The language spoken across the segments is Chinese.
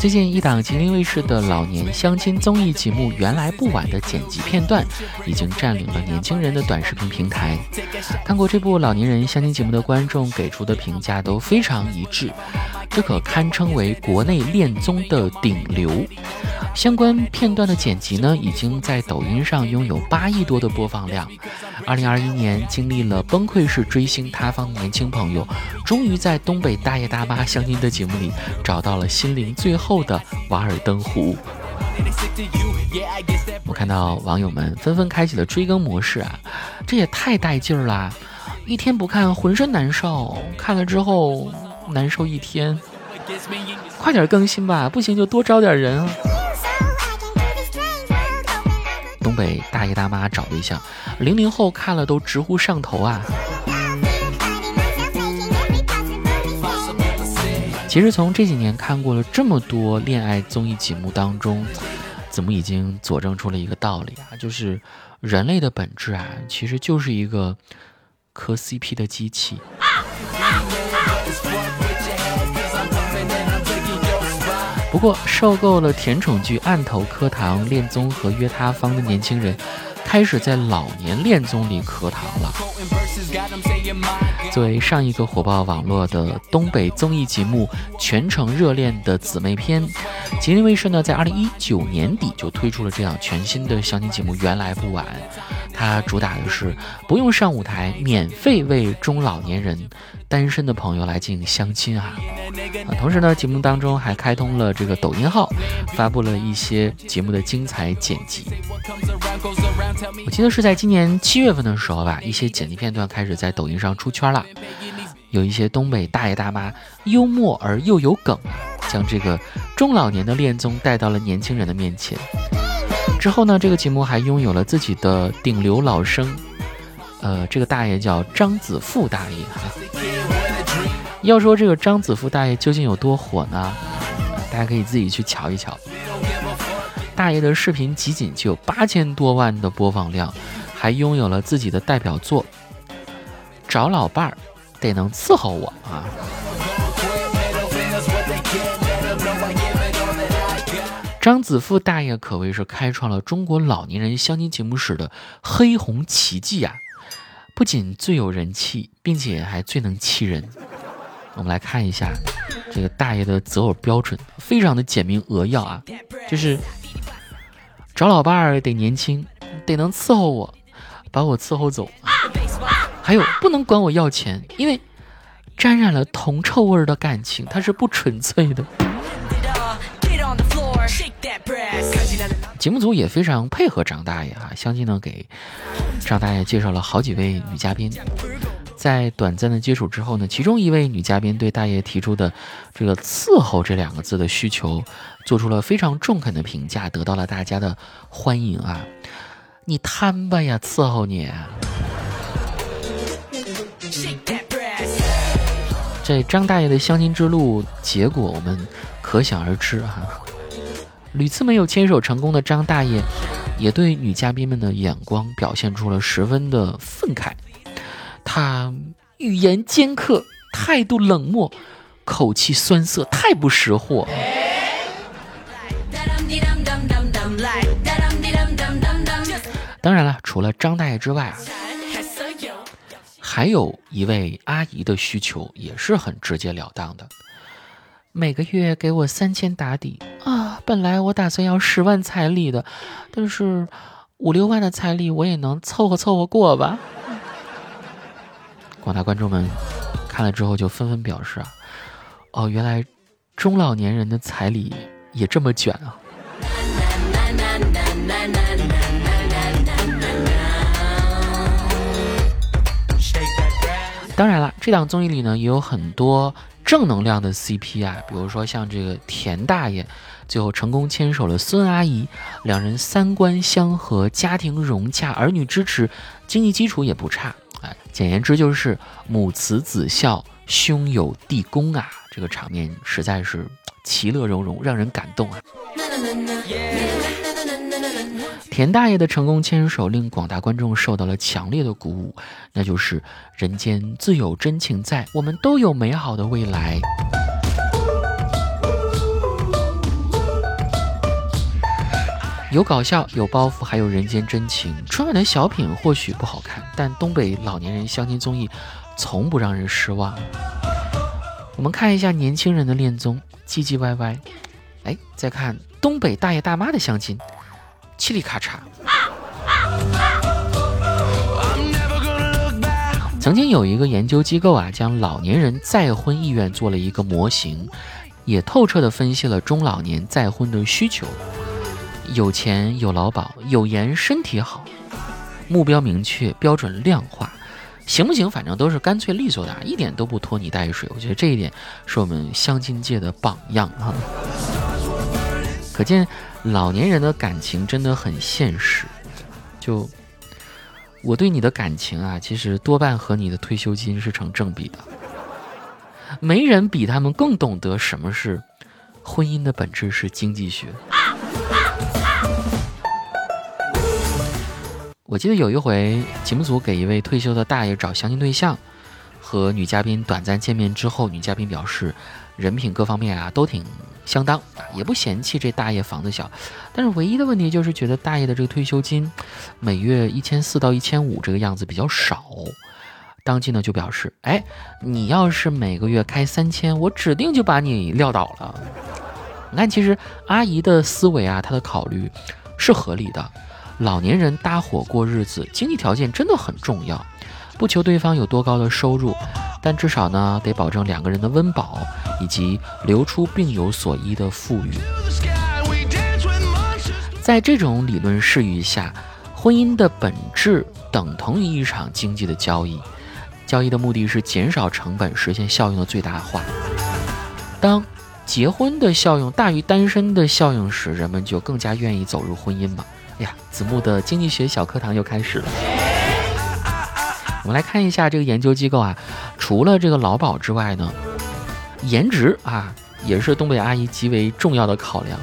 最近一档吉林卫视的老年相亲综艺节目《原来不晚》的剪辑片段，已经占领了年轻人的短视频平台。看过这部老年人相亲节目的观众给出的评价都非常一致，这可堪称为国内恋综的顶流。相关片段的剪辑呢，已经在抖音上拥有八亿多的播放量。二零二一年，经历了崩溃式追星塌方的年轻朋友，终于在东北大爷大妈相亲的节目里找到了心灵最好后的瓦尔登湖。我看到网友们纷纷开启了追更模式啊，这也太带劲儿啦！一天不看浑身难受，看了之后难受一天。快点更新吧，不行就多招点人啊！东北大爷大妈找对象，零零后看了都直呼上头啊！其实从这几年看过了这么多恋爱综艺节目当中，怎么已经佐证出了一个道理啊？就是人类的本质啊，其实就是一个磕 CP 的机器。不过，受够了甜宠剧案头磕糖、恋综和约他方的年轻人，开始在老年恋综里磕糖了。作为上一个火爆网络的东北综艺节目《全程热恋》的姊妹篇，吉林卫视呢在二零一九年底就推出了这样全新的相亲节目《原来不晚》。它主打的是不用上舞台，免费为中老年人、单身的朋友来进行相亲啊！啊，同时呢，节目当中还开通了这个抖音号，发布了一些节目的精彩剪辑。我记得是在今年七月份的时候吧，一些剪辑片段开始在抖音上出圈了。有一些东北大爷大妈幽默而又有梗，将这个中老年的恋综带到了年轻人的面前。之后呢，这个节目还拥有了自己的顶流老生，呃，这个大爷叫张子富大爷哈。要说这个张子富大爷究竟有多火呢？大家可以自己去瞧一瞧。大爷的视频集锦就有八千多万的播放量，还拥有了自己的代表作《找老伴儿得能伺候我》啊。张子富大爷可谓是开创了中国老年人相亲节目史的黑红奇迹啊！不仅最有人气，并且还最能气人。我们来看一下这个大爷的择偶标准，非常的简明扼要啊，就是找老伴儿得年轻，得能伺候我，把我伺候走。还有不能管我要钱，因为沾染了铜臭味的感情，它是不纯粹的。节目组也非常配合张大爷啊，相继呢给张大爷介绍了好几位女嘉宾。在短暂的接触之后呢，其中一位女嘉宾对大爷提出的这个“伺候”这两个字的需求，做出了非常中肯的评价，得到了大家的欢迎啊！你贪吧呀，伺候你！这张大爷的相亲之路结果，我们可想而知哈。屡次没有牵手成功的张大爷，也对女嘉宾们的眼光表现出了十分的愤慨。他语言尖刻，态度冷漠，口气酸涩，太不识货。当然了，除了张大爷之外啊，还有一位阿姨的需求也是很直截了当的。每个月给我三千打底啊！本来我打算要十万彩礼的，但是五六万的彩礼我也能凑合凑合过吧。广大观众们看了之后就纷纷表示啊，哦，原来中老年人的彩礼也这么卷啊！当然了，这档综艺里呢也有很多。正能量的 CP 啊，比如说像这个田大爷，最后成功牵手了孙阿姨，两人三观相合，家庭融洽，儿女支持，经济基础也不差啊。简言之就是母慈子孝，兄友弟恭啊，这个场面实在是其乐融融，让人感动啊。田大爷的成功牵手令广大观众受到了强烈的鼓舞，那就是人间自有真情在，我们都有美好的未来。有搞笑，有包袱，还有人间真情。春晚的小品或许不好看，但东北老年人相亲综艺从不让人失望。我们看一下年轻人的恋综，唧唧歪歪。哎，再看东北大爷大妈的相亲，嘁里咔嚓。曾经有一个研究机构啊，将老年人再婚意愿做了一个模型，也透彻地分析了中老年再婚的需求。有钱有劳保，有颜身体好，目标明确，标准量化，行不行？反正都是干脆利索的，一点都不拖泥带水。我觉得这一点是我们相亲界的榜样啊！可见老年人的感情真的很现实，就。我对你的感情啊，其实多半和你的退休金是成正比的。没人比他们更懂得什么是婚姻的本质是经济学。我记得有一回节目组给一位退休的大爷找相亲对象，和女嘉宾短暂见面之后，女嘉宾表示人品各方面啊都挺。相当啊，也不嫌弃这大爷房子小，但是唯一的问题就是觉得大爷的这个退休金每月一千四到一千五这个样子比较少。当即呢就表示，哎，你要是每个月开三千，我指定就把你撂倒了。你看，其实阿姨的思维啊，她的考虑是合理的。老年人搭伙过日子，经济条件真的很重要，不求对方有多高的收入。但至少呢，得保证两个人的温饱，以及留出病有所依的富裕。在这种理论释义下，婚姻的本质等同于一场经济的交易，交易的目的是减少成本，实现效用的最大化。当结婚的效用大于单身的效用时，人们就更加愿意走入婚姻嘛。哎呀，子木的经济学小课堂又开始了。我们来看一下这个研究机构啊。除了这个劳保之外呢，颜值啊也是东北阿姨极为重要的考量。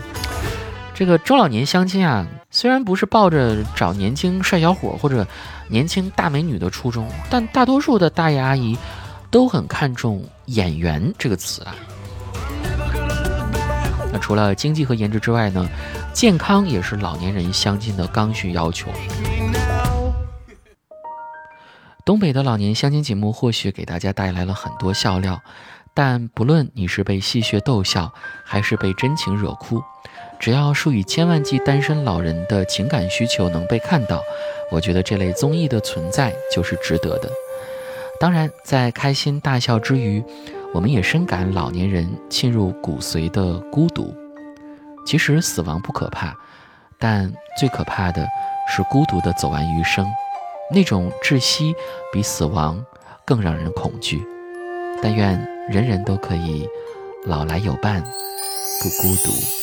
这个中老年相亲啊，虽然不是抱着找年轻帅小伙或者年轻大美女的初衷，但大多数的大爷阿姨都很看重“眼缘”这个词啊。那除了经济和颜值之外呢，健康也是老年人相亲的刚需要求。东北的老年相亲节目或许给大家带来了很多笑料，但不论你是被戏谑逗笑，还是被真情惹哭，只要数以千万计单身老人的情感需求能被看到，我觉得这类综艺的存在就是值得的。当然，在开心大笑之余，我们也深感老年人沁入骨髓的孤独。其实死亡不可怕，但最可怕的是孤独的走完余生。那种窒息比死亡更让人恐惧，但愿人人都可以老来有伴，不孤独。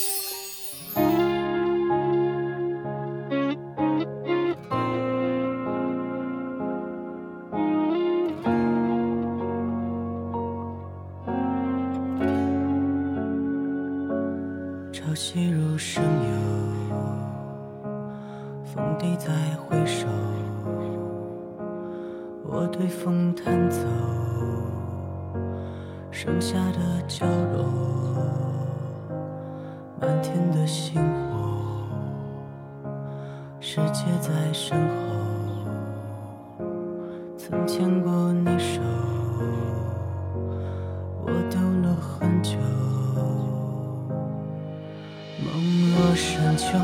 剩下的角落，漫天的星火，世界在身后，曾牵过你手，我等了很久，梦落深秋，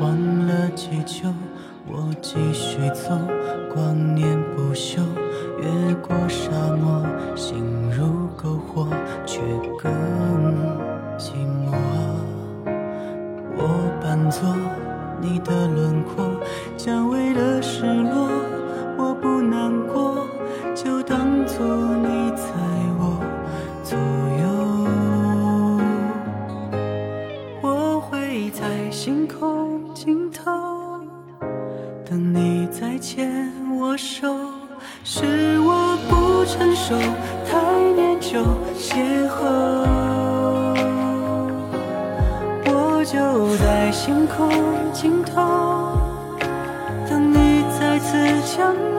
换了几秋。我继续走，光年不休，越过沙漠，心如篝火，却更寂寞。我扮作你的轮廓，久违的失落，牵我手，是我不成熟，太念旧邂逅。我就在星空尽头，等你再次降临，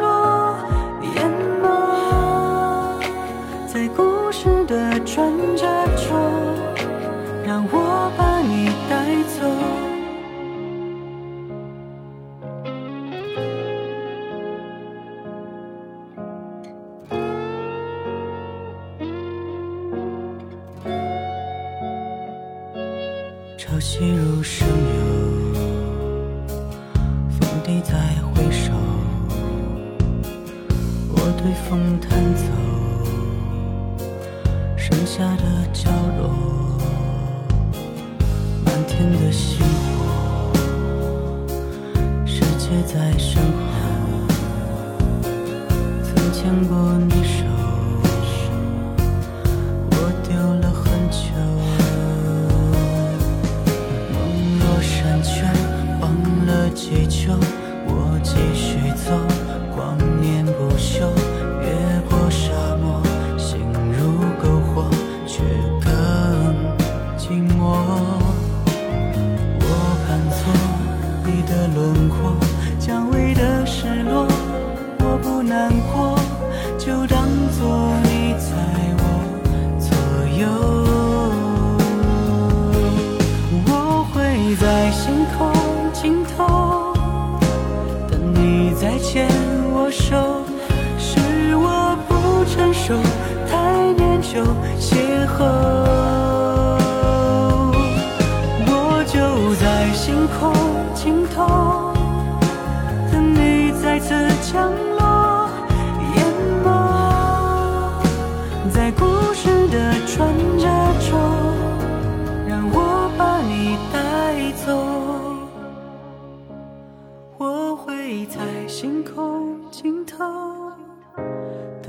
风腾。难过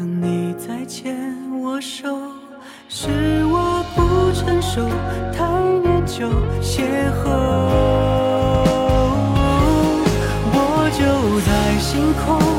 等你再牵我手是我不成熟太念旧邂逅。我就在星空